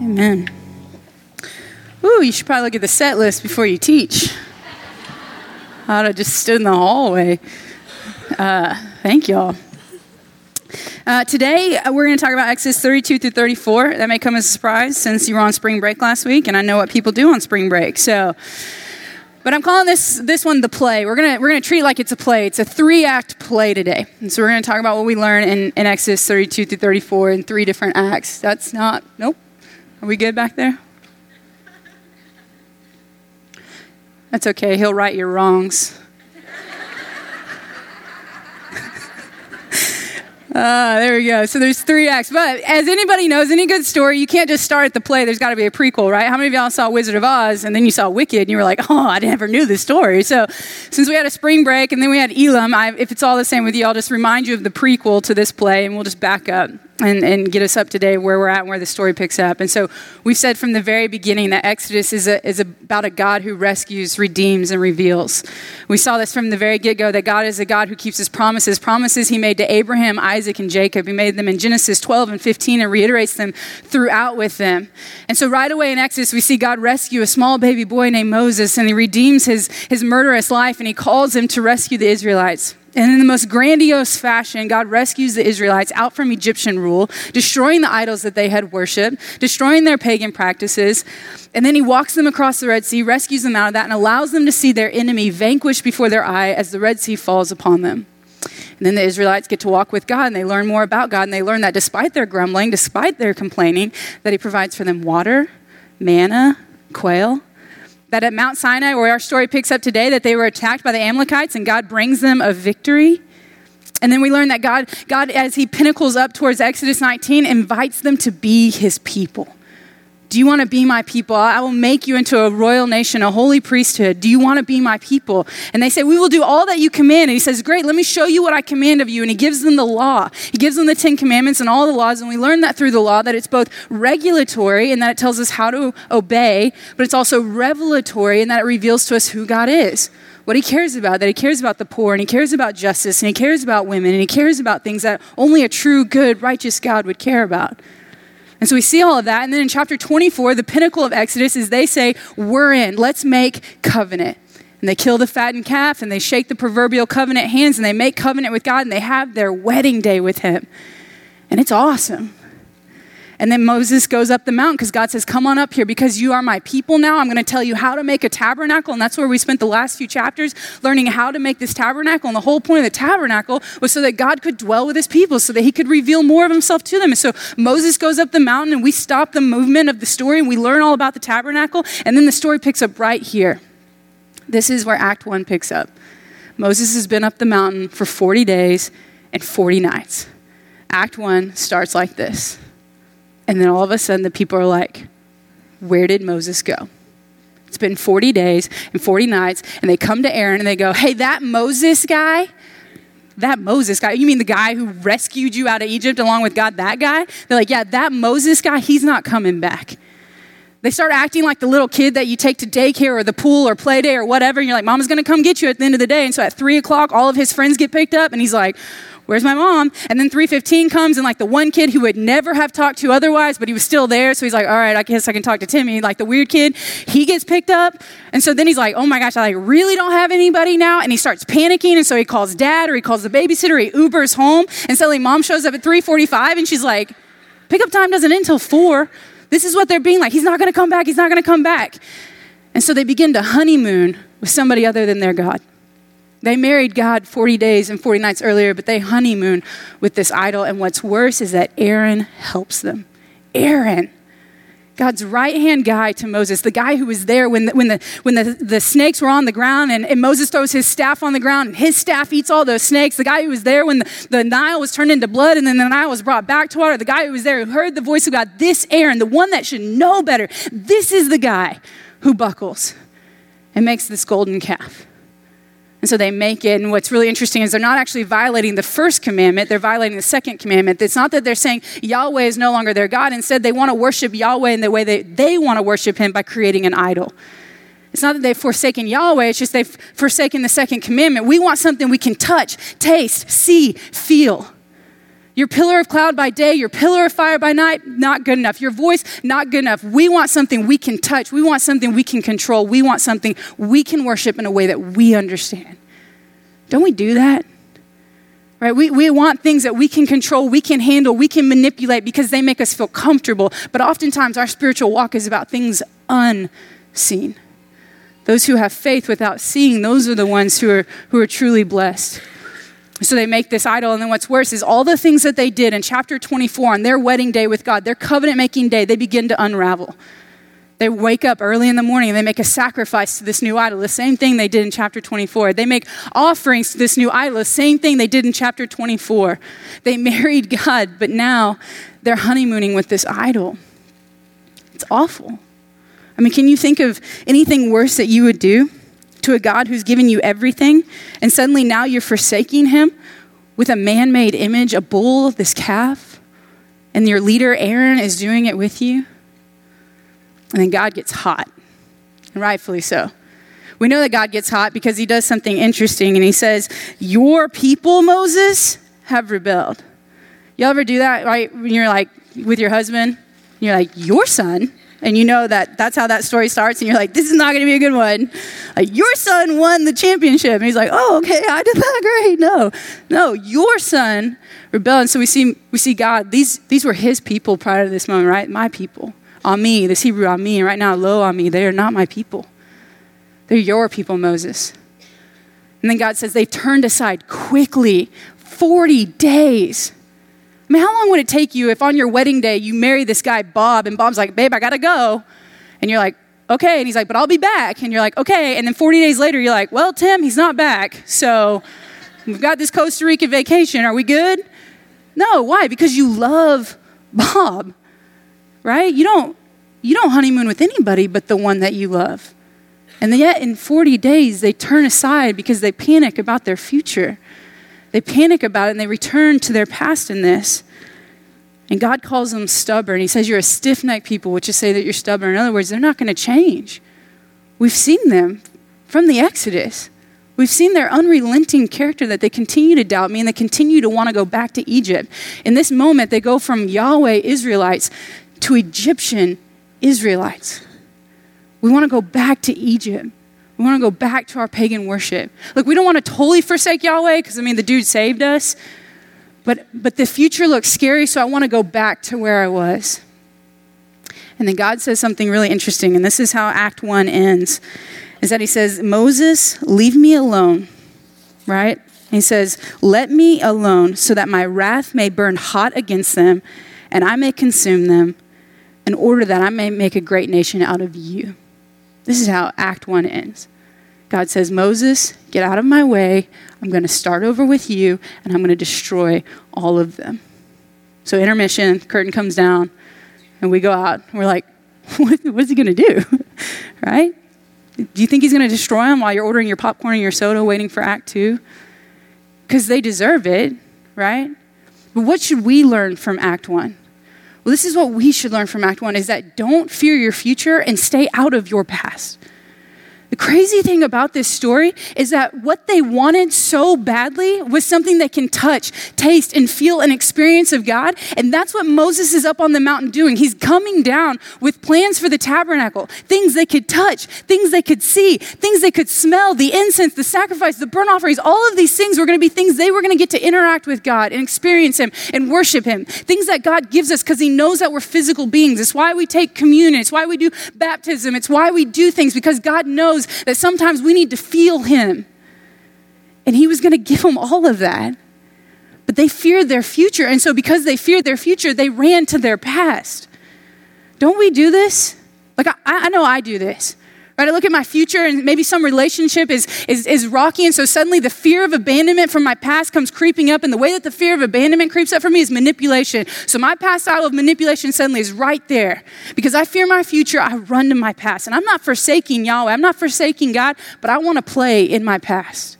Amen. Ooh, you should probably look at the set list before you teach. I'd have just stood in the hallway. Uh, thank y'all. Uh, today, uh, we're going to talk about Exodus 32 through 34. That may come as a surprise since you were on spring break last week, and I know what people do on spring break. So, but I'm calling this this one the play. We're gonna we're gonna treat it like it's a play. It's a three act play today. And so we're gonna talk about what we learn in, in Exodus 32 through 34 in three different acts. That's not nope. Are we good back there? That's okay. He'll right your wrongs. Ah, there we go. So there's three acts. But as anybody knows, any good story, you can't just start at the play. There's got to be a prequel, right? How many of y'all saw Wizard of Oz and then you saw Wicked and you were like, oh, I never knew this story. So since we had a spring break and then we had Elam, I, if it's all the same with you, I'll just remind you of the prequel to this play and we'll just back up and, and get us up to date where we're at and where the story picks up. And so we've said from the very beginning that Exodus is, a, is about a God who rescues, redeems, and reveals. We saw this from the very get go that God is a God who keeps his promises, promises he made to Abraham, Isaac, and Jacob. He made them in Genesis 12 and 15 and reiterates them throughout with them. And so right away in Exodus, we see God rescue a small baby boy named Moses, and he redeems his, his murderous life, and he calls him to rescue the Israelites. And in the most grandiose fashion, God rescues the Israelites out from Egyptian rule, destroying the idols that they had worshiped, destroying their pagan practices. And then he walks them across the Red Sea, rescues them out of that, and allows them to see their enemy vanquished before their eye as the Red Sea falls upon them. And then the Israelites get to walk with God and they learn more about God. And they learn that despite their grumbling, despite their complaining, that He provides for them water, manna, quail, that at Mount Sinai, where our story picks up today, that they were attacked by the Amalekites and God brings them a victory. And then we learn that God, God, as He pinnacles up towards Exodus 19, invites them to be His people. Do you want to be my people? I will make you into a royal nation, a holy priesthood. Do you want to be my people? And they say, We will do all that you command. And he says, Great, let me show you what I command of you. And he gives them the law. He gives them the Ten Commandments and all the laws. And we learn that through the law that it's both regulatory and that it tells us how to obey, but it's also revelatory and that it reveals to us who God is what he cares about that he cares about the poor and he cares about justice and he cares about women and he cares about things that only a true good righteous god would care about and so we see all of that. And then in chapter 24, the pinnacle of Exodus is they say, We're in, let's make covenant. And they kill the fattened calf and they shake the proverbial covenant hands and they make covenant with God and they have their wedding day with Him. And it's awesome. And then Moses goes up the mountain because God says, Come on up here because you are my people now. I'm going to tell you how to make a tabernacle. And that's where we spent the last few chapters learning how to make this tabernacle. And the whole point of the tabernacle was so that God could dwell with his people, so that he could reveal more of himself to them. And so Moses goes up the mountain and we stop the movement of the story and we learn all about the tabernacle. And then the story picks up right here. This is where Act 1 picks up. Moses has been up the mountain for 40 days and 40 nights. Act 1 starts like this. And then all of a sudden, the people are like, Where did Moses go? It's been 40 days and 40 nights, and they come to Aaron and they go, Hey, that Moses guy, that Moses guy, you mean the guy who rescued you out of Egypt along with God, that guy? They're like, Yeah, that Moses guy, he's not coming back. They start acting like the little kid that you take to daycare or the pool or play day or whatever. And you're like, Mama's gonna come get you at the end of the day. And so at three o'clock, all of his friends get picked up, and he's like, where's my mom? And then 315 comes and like the one kid who would never have talked to otherwise, but he was still there. So he's like, all right, I guess I can talk to Timmy. Like the weird kid, he gets picked up. And so then he's like, oh my gosh, I like really don't have anybody now. And he starts panicking. And so he calls dad or he calls the babysitter. He Ubers home. And suddenly mom shows up at 345 and she's like, pickup time doesn't end until four. This is what they're being like. He's not going to come back. He's not going to come back. And so they begin to honeymoon with somebody other than their God. They married God 40 days and 40 nights earlier, but they honeymoon with this idol. And what's worse is that Aaron helps them. Aaron, God's right hand guy to Moses, the guy who was there when the, when the, when the, the snakes were on the ground and, and Moses throws his staff on the ground and his staff eats all those snakes. The guy who was there when the, the Nile was turned into blood and then the Nile was brought back to water. The guy who was there who heard the voice of God. This Aaron, the one that should know better, this is the guy who buckles and makes this golden calf. And so they make it. And what's really interesting is they're not actually violating the first commandment, they're violating the second commandment. It's not that they're saying Yahweh is no longer their God. Instead, they want to worship Yahweh in the way that they want to worship Him by creating an idol. It's not that they've forsaken Yahweh, it's just they've forsaken the second commandment. We want something we can touch, taste, see, feel. Your pillar of cloud by day, your pillar of fire by night, not good enough. Your voice, not good enough. We want something we can touch. We want something we can control. We want something we can worship in a way that we understand. Don't we do that? Right? We, we want things that we can control, we can handle, we can manipulate because they make us feel comfortable. But oftentimes, our spiritual walk is about things unseen. Those who have faith without seeing, those are the ones who are, who are truly blessed. So they make this idol. And then what's worse is all the things that they did in chapter 24 on their wedding day with God, their covenant making day, they begin to unravel. They wake up early in the morning and they make a sacrifice to this new idol, the same thing they did in chapter 24. They make offerings to this new idol, the same thing they did in chapter 24. They married God, but now they're honeymooning with this idol. It's awful. I mean, can you think of anything worse that you would do to a God who's given you everything, and suddenly now you're forsaking him with a man made image, a bull, this calf, and your leader, Aaron, is doing it with you? And then God gets hot, and rightfully so. We know that God gets hot because he does something interesting and he says, Your people, Moses, have rebelled. Y'all ever do that, right? When you're like with your husband, you're like, Your son? And you know that that's how that story starts, and you're like, This is not going to be a good one. Like, your son won the championship. And he's like, Oh, okay, I did that great. No, no, your son rebelled. And so we see, we see God, these, these were his people prior to this moment, right? My people on me, this Hebrew on me, and right now, lo on me. They are not my people. They're your people, Moses. And then God says they turned aside quickly 40 days. I mean, how long would it take you if on your wedding day you marry this guy, Bob, and Bob's like, babe, I gotta go. And you're like, okay. And he's like, but I'll be back. And you're like, okay. And then 40 days later, you're like, well, Tim, he's not back. So we've got this Costa Rica vacation. Are we good? No. Why? Because you love Bob right? You don't, you don't honeymoon with anybody but the one that you love. And yet, in 40 days, they turn aside because they panic about their future. They panic about it and they return to their past in this. And God calls them stubborn. He says, You're a stiff necked people, which is say that you're stubborn. In other words, they're not going to change. We've seen them from the Exodus. We've seen their unrelenting character that they continue to doubt me and they continue to want to go back to Egypt. In this moment, they go from Yahweh Israelites to Egyptian Israelites. We want to go back to Egypt. We want to go back to our pagan worship. Look, we don't want to totally forsake Yahweh because, I mean, the dude saved us. But, but the future looks scary, so I want to go back to where I was. And then God says something really interesting, and this is how Act 1 ends, is that he says, Moses, leave me alone, right? he says, let me alone so that my wrath may burn hot against them and I may consume them in order that I may make a great nation out of you. This is how Act 1 ends. God says, Moses, get out of my way. I'm going to start over with you, and I'm going to destroy all of them. So, intermission, curtain comes down, and we go out. we're like, what, what's he going to do? right? Do you think he's going to destroy them while you're ordering your popcorn and your soda waiting for Act 2? Because they deserve it, right? But what should we learn from Act 1? Well, this is what we should learn from Act One is that don't fear your future and stay out of your past. The crazy thing about this story is that what they wanted so badly was something they can touch, taste, and feel an experience of God. And that's what Moses is up on the mountain doing. He's coming down with plans for the tabernacle, things they could touch, things they could see, things they could smell, the incense, the sacrifice, the burnt offerings. All of these things were going to be things they were going to get to interact with God and experience Him and worship Him. Things that God gives us because He knows that we're physical beings. It's why we take communion. It's why we do baptism. It's why we do things because God knows knows that sometimes we need to feel Him. And He was going to give them all of that. But they feared their future. And so, because they feared their future, they ran to their past. Don't we do this? Like, I, I know I do this. Right? I look at my future and maybe some relationship is, is, is rocky, and so suddenly the fear of abandonment from my past comes creeping up, and the way that the fear of abandonment creeps up for me is manipulation. So my past style of manipulation suddenly is right there. Because I fear my future, I run to my past. And I'm not forsaking Yahweh, I'm not forsaking God, but I want to play in my past.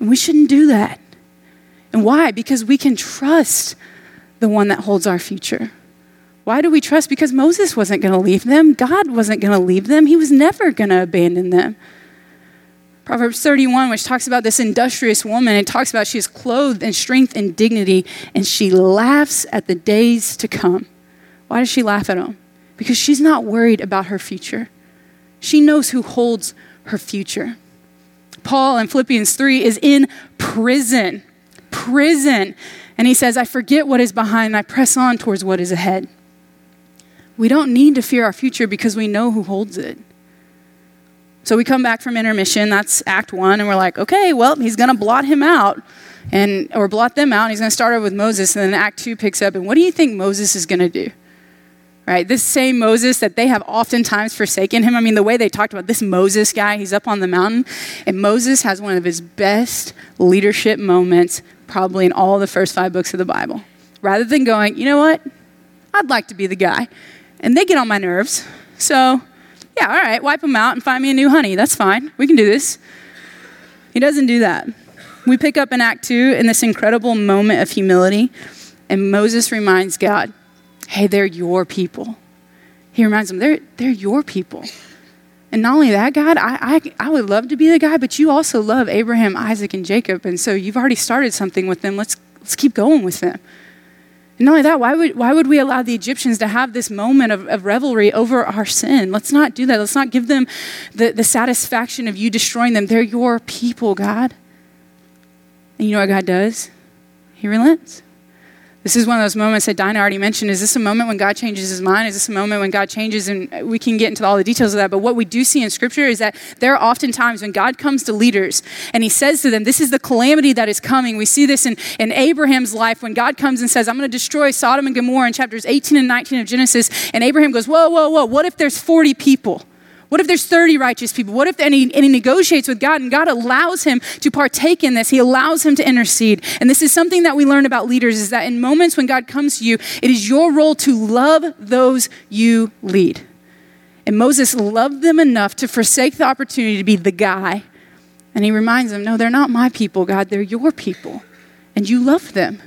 And we shouldn't do that. And why? Because we can trust the one that holds our future. Why do we trust? Because Moses wasn't going to leave them. God wasn't going to leave them. He was never going to abandon them. Proverbs 31, which talks about this industrious woman, it talks about she is clothed in strength and dignity, and she laughs at the days to come. Why does she laugh at them? Because she's not worried about her future. She knows who holds her future. Paul in Philippians 3 is in prison. Prison. And he says, I forget what is behind and I press on towards what is ahead. We don't need to fear our future because we know who holds it. So we come back from intermission, that's act one, and we're like, okay, well, he's going to blot him out. And, or blot them out, and he's going to start over with Moses, and then Act 2 picks up. And what do you think Moses is going to do? Right? This same Moses that they have oftentimes forsaken him. I mean, the way they talked about this Moses guy, he's up on the mountain, and Moses has one of his best leadership moments, probably in all the first five books of the Bible. Rather than going, you know what? I'd like to be the guy. And they get on my nerves. So yeah, all right, wipe them out and find me a new honey. That's fine. We can do this. He doesn't do that. We pick up in Act 2 in this incredible moment of humility, and Moses reminds God, hey, they're your people. He reminds them, they're, they're your people. And not only that, God, I, I, I would love to be the guy, but you also love Abraham, Isaac, and Jacob. And so you've already started something with them. Let's, let's keep going with them. Not only that, why would, why would we allow the Egyptians to have this moment of, of revelry over our sin? Let's not do that. Let's not give them the, the satisfaction of you destroying them. They're your people, God. And you know what God does? He relents. This is one of those moments that Dinah already mentioned. Is this a moment when God changes his mind? Is this a moment when God changes? And we can get into all the details of that. But what we do see in Scripture is that there are often times when God comes to leaders and he says to them, This is the calamity that is coming. We see this in, in Abraham's life when God comes and says, I'm going to destroy Sodom and Gomorrah in chapters 18 and 19 of Genesis. And Abraham goes, Whoa, whoa, whoa. What if there's 40 people? What if there's 30 righteous people? What if, and he, and he negotiates with God and God allows him to partake in this? He allows him to intercede. And this is something that we learn about leaders is that in moments when God comes to you, it is your role to love those you lead. And Moses loved them enough to forsake the opportunity to be the guy. And he reminds them, no, they're not my people, God, they're your people. And you love them.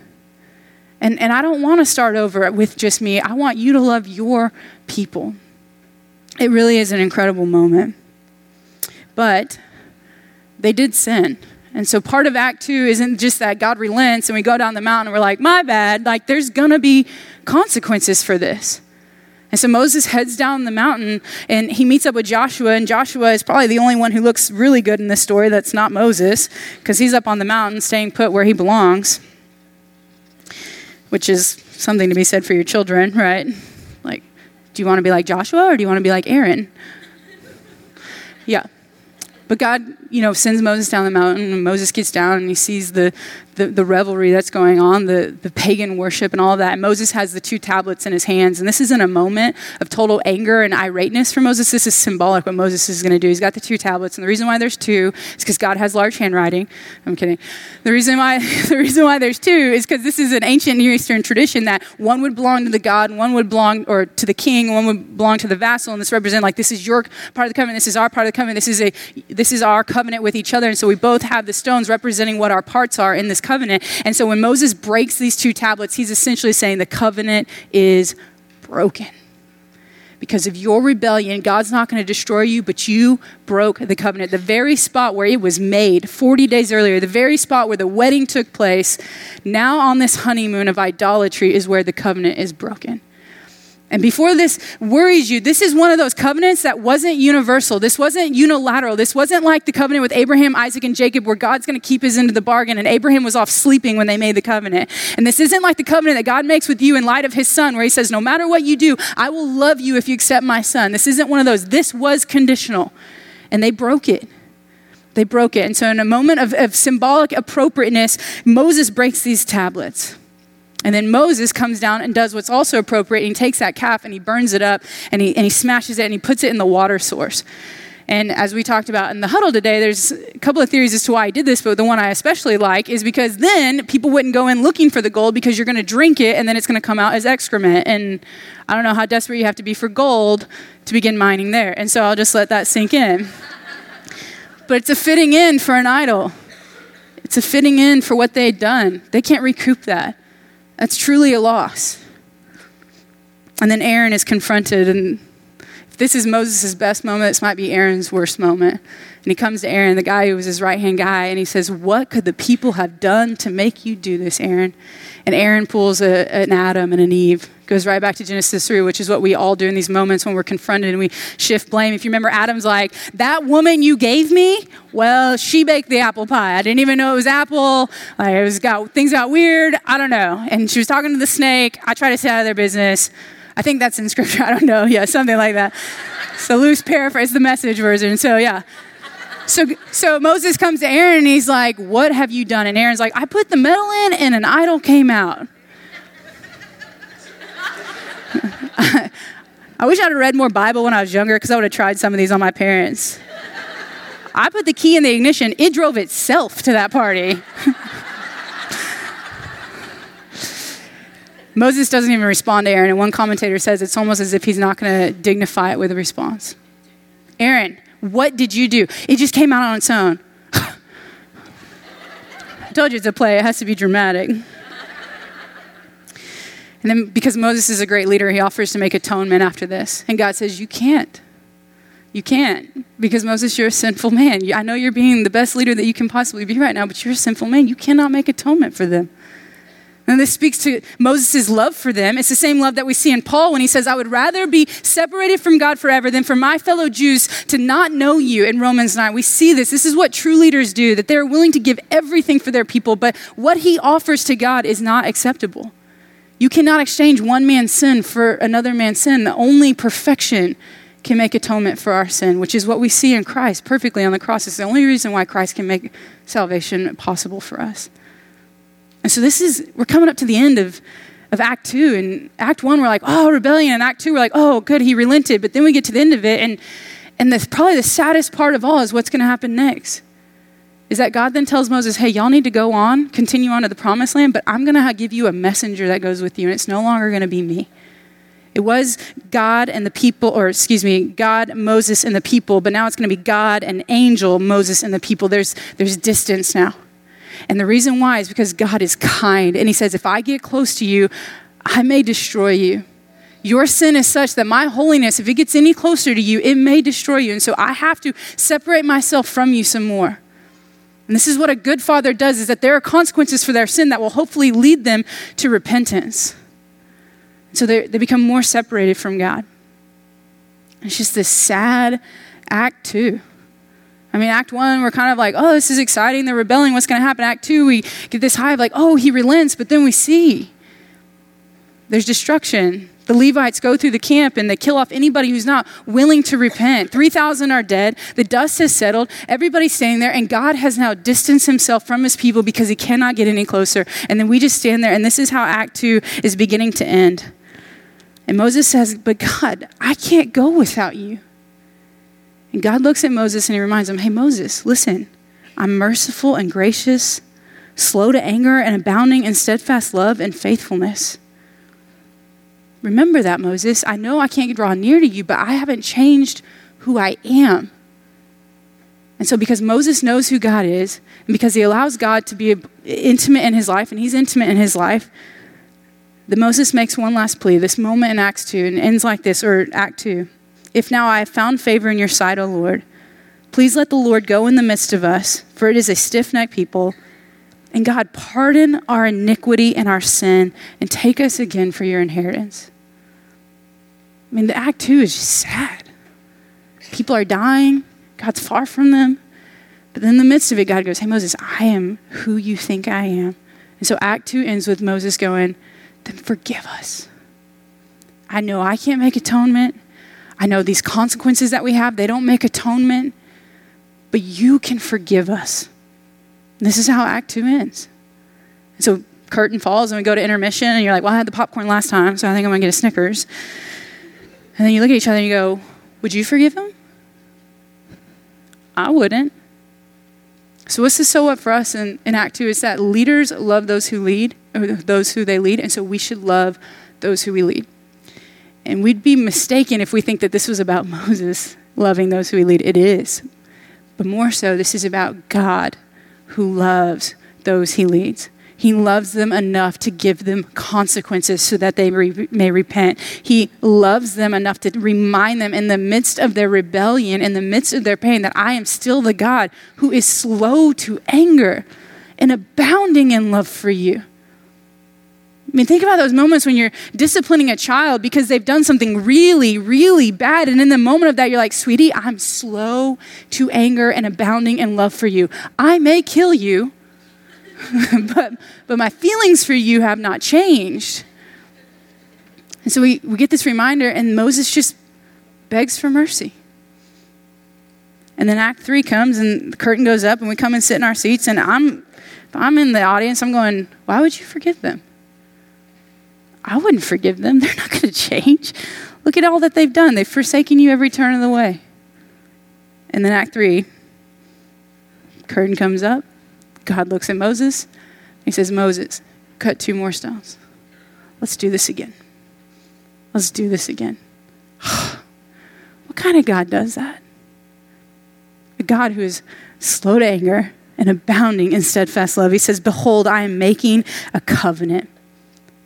And, and I don't want to start over with just me. I want you to love your people. It really is an incredible moment. But they did sin. And so part of Act Two isn't just that God relents and we go down the mountain and we're like, my bad. Like, there's going to be consequences for this. And so Moses heads down the mountain and he meets up with Joshua. And Joshua is probably the only one who looks really good in this story that's not Moses because he's up on the mountain staying put where he belongs, which is something to be said for your children, right? Do you want to be like Joshua or do you want to be like Aaron? Yeah. But God, you know, sends Moses down the mountain, and Moses gets down and he sees the, the, the, revelry that's going on, the, the pagan worship and all that. And Moses has the two tablets in his hands. And this isn't a moment of total anger and irateness for Moses. This is symbolic what Moses is going to do. He's got the two tablets. And the reason why there's two is because God has large handwriting. I'm kidding. The reason why, the reason why there's two is because this is an ancient Near Eastern tradition that one would belong to the God, one would belong or to the king, one would belong to the vassal. And this represents like this is your part of the covenant, this is our part of the covenant, this is a this is our covenant with each other. And so we both have the stones representing what our parts are in this covenant. And so when Moses breaks these two tablets, he's essentially saying the covenant is broken. Because of your rebellion, God's not going to destroy you, but you broke the covenant. The very spot where it was made 40 days earlier, the very spot where the wedding took place, now on this honeymoon of idolatry is where the covenant is broken. And before this worries you, this is one of those covenants that wasn't universal. This wasn't unilateral. This wasn't like the covenant with Abraham, Isaac, and Jacob, where God's going to keep his end of the bargain, and Abraham was off sleeping when they made the covenant. And this isn't like the covenant that God makes with you in light of his son, where he says, No matter what you do, I will love you if you accept my son. This isn't one of those. This was conditional. And they broke it. They broke it. And so, in a moment of, of symbolic appropriateness, Moses breaks these tablets. And then Moses comes down and does what's also appropriate. he takes that calf and he burns it up and he, and he smashes it and he puts it in the water source. And as we talked about in the huddle today, there's a couple of theories as to why I did this, but the one I especially like is because then people wouldn't go in looking for the gold because you're going to drink it and then it's going to come out as excrement. And I don't know how desperate you have to be for gold to begin mining there. And so I'll just let that sink in. but it's a fitting in for an idol, it's a fitting in for what they had done. They can't recoup that. That's truly a loss. And then Aaron is confronted, and if this is Moses' best moment, this might be Aaron's worst moment. And he comes to Aaron, the guy who was his right hand guy, and he says, What could the people have done to make you do this, Aaron? And Aaron pulls a, an Adam and an Eve, goes right back to Genesis 3, which is what we all do in these moments when we're confronted and we shift blame. If you remember, Adam's like, That woman you gave me, well, she baked the apple pie. I didn't even know it was apple. Like, it was got, things got weird. I don't know. And she was talking to the snake. I try to stay out of their business. I think that's in scripture. I don't know. Yeah, something like that. So loose paraphrase the message version. So yeah. So, so Moses comes to Aaron and he's like, What have you done? And Aaron's like, I put the metal in and an idol came out. I wish I'd have read more Bible when I was younger because I would have tried some of these on my parents. I put the key in the ignition, it drove itself to that party. Moses doesn't even respond to Aaron, and one commentator says it's almost as if he's not going to dignify it with a response. Aaron, what did you do? It just came out on its own. I told you it's a play, it has to be dramatic. And then, because Moses is a great leader, he offers to make atonement after this. And God says, You can't. You can't. Because Moses, you're a sinful man. I know you're being the best leader that you can possibly be right now, but you're a sinful man. You cannot make atonement for them. And this speaks to Moses' love for them. It's the same love that we see in Paul when he says, I would rather be separated from God forever than for my fellow Jews to not know you in Romans 9. We see this. This is what true leaders do, that they're willing to give everything for their people, but what he offers to God is not acceptable. You cannot exchange one man's sin for another man's sin. The only perfection can make atonement for our sin, which is what we see in Christ perfectly on the cross. It's the only reason why Christ can make salvation possible for us. And so this is, we're coming up to the end of, of Act Two. And Act One, we're like, oh, rebellion. And Act Two, we're like, oh, good, he relented. But then we get to the end of it, and, and the, probably the saddest part of all is what's going to happen next. Is that God then tells Moses, hey, y'all need to go on, continue on to the promised land, but I'm going to give you a messenger that goes with you, and it's no longer going to be me. It was God and the people, or excuse me, God, Moses, and the people, but now it's going to be God and angel, Moses, and the people. There's, there's distance now. And the reason why is because God is kind. And He says, if I get close to you, I may destroy you. Your sin is such that my holiness, if it gets any closer to you, it may destroy you. And so I have to separate myself from you some more. And this is what a good father does is that there are consequences for their sin that will hopefully lead them to repentance. So they become more separated from God. It's just this sad act, too. I mean, Act One, we're kind of like, oh, this is exciting. They're rebelling. What's going to happen? Act Two, we get this high of like, oh, he relents. But then we see there's destruction. The Levites go through the camp and they kill off anybody who's not willing to repent. 3,000 are dead. The dust has settled. Everybody's staying there. And God has now distanced himself from his people because he cannot get any closer. And then we just stand there. And this is how Act Two is beginning to end. And Moses says, But God, I can't go without you. And God looks at Moses and he reminds him, Hey, Moses, listen, I'm merciful and gracious, slow to anger, and abounding in steadfast love and faithfulness. Remember that, Moses. I know I can't draw near to you, but I haven't changed who I am. And so, because Moses knows who God is, and because he allows God to be intimate in his life, and he's intimate in his life, that Moses makes one last plea, this moment in Acts 2, and ends like this, or Act 2. If now I have found favor in your sight, O Lord, please let the Lord go in the midst of us, for it is a stiff necked people. And God, pardon our iniquity and our sin and take us again for your inheritance. I mean, the act two is just sad. People are dying, God's far from them. But in the midst of it, God goes, Hey, Moses, I am who you think I am. And so Act two ends with Moses going, Then forgive us. I know I can't make atonement. I know these consequences that we have, they don't make atonement, but you can forgive us. This is how Act Two ends. And so curtain falls and we go to intermission, and you're like, well, I had the popcorn last time, so I think I'm gonna get a Snickers. And then you look at each other and you go, would you forgive him? I wouldn't. So what's the so what for us in, in Act Two is that leaders love those who lead, those who they lead, and so we should love those who we lead. And we'd be mistaken if we think that this was about Moses loving those who he lead. It is. But more so, this is about God who loves those he leads. He loves them enough to give them consequences so that they re- may repent. He loves them enough to remind them in the midst of their rebellion, in the midst of their pain, that I am still the God who is slow to anger and abounding in love for you. I mean, think about those moments when you're disciplining a child because they've done something really, really bad. And in the moment of that, you're like, sweetie, I'm slow to anger and abounding in love for you. I may kill you, but, but my feelings for you have not changed. And so we, we get this reminder, and Moses just begs for mercy. And then Act Three comes, and the curtain goes up, and we come and sit in our seats. And I'm, I'm in the audience, I'm going, Why would you forgive them? I wouldn't forgive them. They're not going to change. Look at all that they've done. They've forsaken you every turn of the way. And then Act 3, curtain comes up. God looks at Moses. He says, Moses, cut two more stones. Let's do this again. Let's do this again. what kind of God does that? A God who is slow to anger and abounding in steadfast love. He says, Behold, I am making a covenant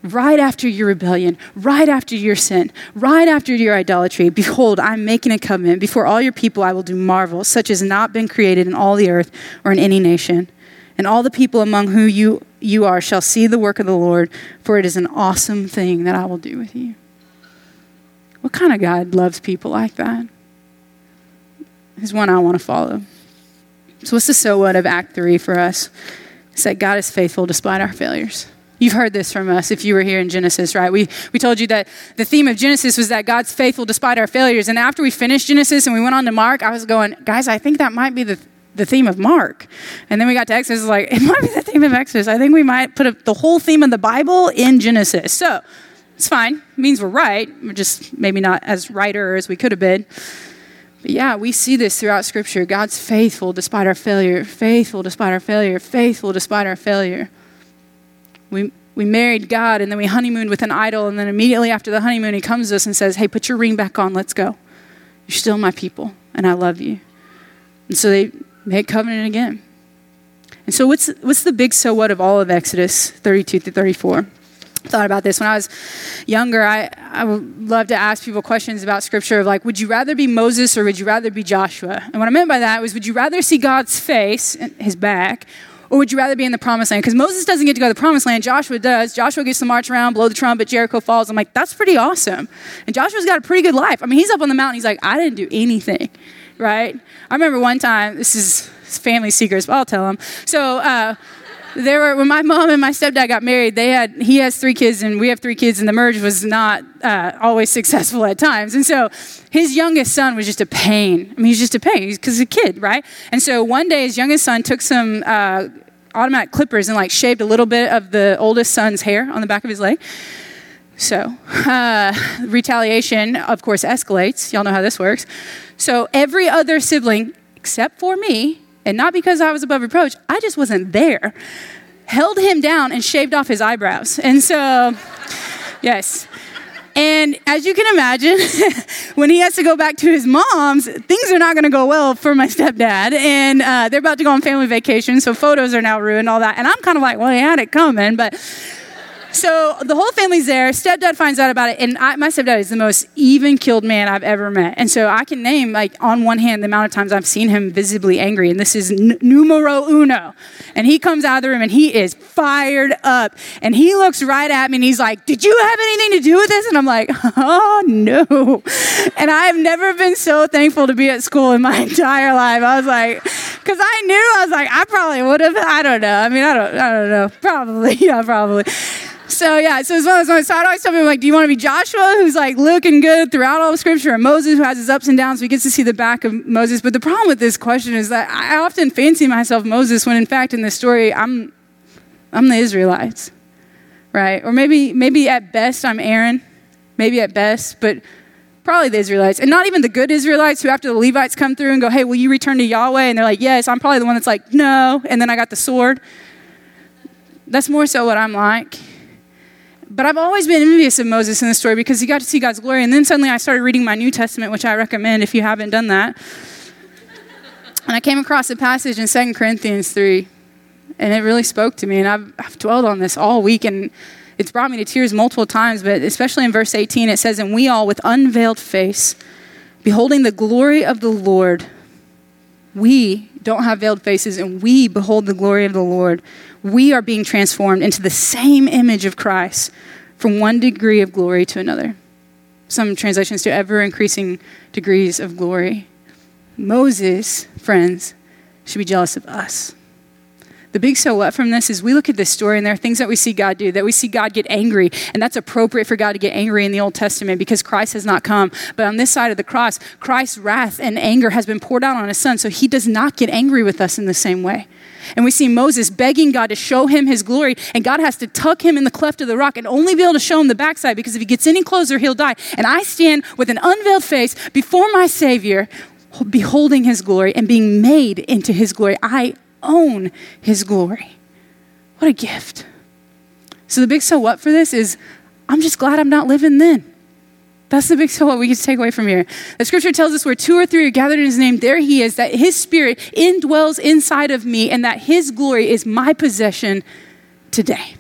right after your rebellion, right after your sin, right after your idolatry, behold, I'm making a covenant. Before all your people, I will do marvels, such as not been created in all the earth or in any nation. And all the people among whom you, you are shall see the work of the Lord, for it is an awesome thing that I will do with you. What kind of God loves people like that? Is one I want to follow. So, what's the so what of Act 3 for us? It's that God is faithful despite our failures. You've heard this from us if you were here in Genesis, right? We, we told you that the theme of Genesis was that God's faithful despite our failures. And after we finished Genesis and we went on to Mark, I was going, guys, I think that might be the, the theme of Mark. And then we got to Exodus, like, it might be the theme of Exodus. I think we might put a, the whole theme of the Bible in Genesis. So it's fine. It means we're right. We're just maybe not as writer as we could have been. But yeah, we see this throughout Scripture. God's faithful despite our failure, faithful despite our failure, faithful despite our failure. We, we married God and then we honeymooned with an idol. And then immediately after the honeymoon, he comes to us and says, Hey, put your ring back on. Let's go. You're still my people and I love you. And so they make covenant again. And so, what's, what's the big so what of all of Exodus 32 to 34? thought about this when I was younger. I, I would love to ask people questions about scripture of like, would you rather be Moses or would you rather be Joshua? And what I meant by that was, would you rather see God's face, his back, or would you rather be in the promised land? Because Moses doesn't get to go to the promised land, Joshua does. Joshua gets to march around, blow the trumpet, Jericho falls. I'm like, that's pretty awesome. And Joshua's got a pretty good life. I mean, he's up on the mountain, he's like, I didn't do anything, right? I remember one time, this is family secrets, but I'll tell them. So, uh, there were when my mom and my stepdad got married they had he has three kids and we have three kids and the marriage was not uh, always successful at times. And so his youngest son was just a pain. I mean he's just a pain. Because he's a kid right? And so one day his youngest son took some uh, automatic clippers and like shaved a little bit of the oldest son's hair on the back of his leg. So uh, retaliation of course escalates. Y'all know how this works. So every other sibling except for me and not because I was above reproach, I just wasn't there, held him down and shaved off his eyebrows. And so, yes. And as you can imagine, when he has to go back to his mom's, things are not going to go well for my stepdad. And uh, they're about to go on family vacation, so photos are now ruined, all that. And I'm kind of like, well, he had it coming, but so the whole family's there. Stepdad finds out about it, and I, my stepdad is the most even killed man I've ever met. And so I can name, like, on one hand, the amount of times I've seen him visibly angry, and this is n- numero uno. And he comes out of the room, and he is fired up, and he looks right at me, and he's like, "Did you have anything to do with this?" And I'm like, "Oh no!" And I have never been so thankful to be at school in my entire life. I was like, because I knew I was like, I probably would have. I don't know. I mean, I don't. I don't know. Probably. Yeah, probably. So yeah, so as of those. So I always tell people like, do you want to be Joshua, who's like looking good throughout all of Scripture, and Moses, who has his ups and downs, so he gets to see the back of Moses. But the problem with this question is that I often fancy myself Moses, when in fact in this story I'm, I'm the Israelites, right? Or maybe maybe at best I'm Aaron, maybe at best, but probably the Israelites, and not even the good Israelites who after the Levites come through and go, hey, will you return to Yahweh? And they're like, yes. I'm probably the one that's like, no. And then I got the sword. That's more so what I'm like. But I've always been envious of Moses in the story because he got to see God's glory. And then suddenly I started reading my New Testament, which I recommend if you haven't done that. And I came across a passage in 2 Corinthians 3. And it really spoke to me. And I've, I've dwelled on this all week. And it's brought me to tears multiple times, but especially in verse 18, it says, And we all, with unveiled face, beholding the glory of the Lord, we don't have veiled faces, and we behold the glory of the Lord. We are being transformed into the same image of Christ from one degree of glory to another. Some translations to ever increasing degrees of glory. Moses, friends, should be jealous of us the big so what from this is we look at this story and there are things that we see God do, that we see God get angry. And that's appropriate for God to get angry in the Old Testament because Christ has not come. But on this side of the cross, Christ's wrath and anger has been poured out on his son. So he does not get angry with us in the same way. And we see Moses begging God to show him his glory, and God has to tuck him in the cleft of the rock and only be able to show him the backside because if he gets any closer, he'll die. And I stand with an unveiled face before my Savior, beholding his glory and being made into his glory. I own his glory. What a gift. So, the big so what for this is I'm just glad I'm not living then. That's the big so what we to take away from here. The scripture tells us where two or three are gathered in his name, there he is, that his spirit indwells inside of me, and that his glory is my possession today.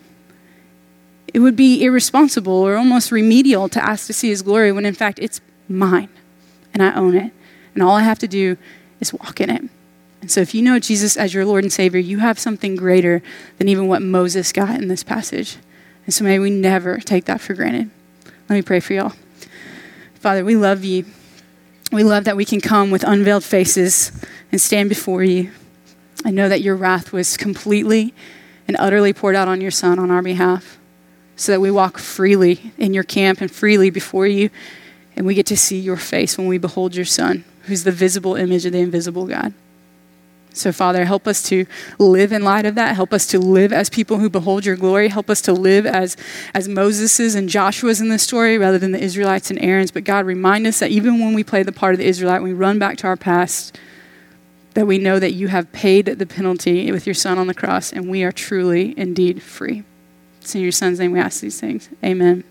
It would be irresponsible or almost remedial to ask to see his glory when in fact it's mine and I own it. And all I have to do is walk in it. And so, if you know Jesus as your Lord and Savior, you have something greater than even what Moses got in this passage. And so, may we never take that for granted. Let me pray for y'all. Father, we love you. We love that we can come with unveiled faces and stand before you. I know that your wrath was completely and utterly poured out on your Son on our behalf so that we walk freely in your camp and freely before you. And we get to see your face when we behold your Son, who's the visible image of the invisible God. So, Father, help us to live in light of that. Help us to live as people who behold your glory. Help us to live as, as Moses's and Joshua's in this story rather than the Israelites and Aaron's. But, God, remind us that even when we play the part of the Israelite, we run back to our past, that we know that you have paid the penalty with your Son on the cross, and we are truly, indeed, free. It's in your Son's name we ask these things. Amen.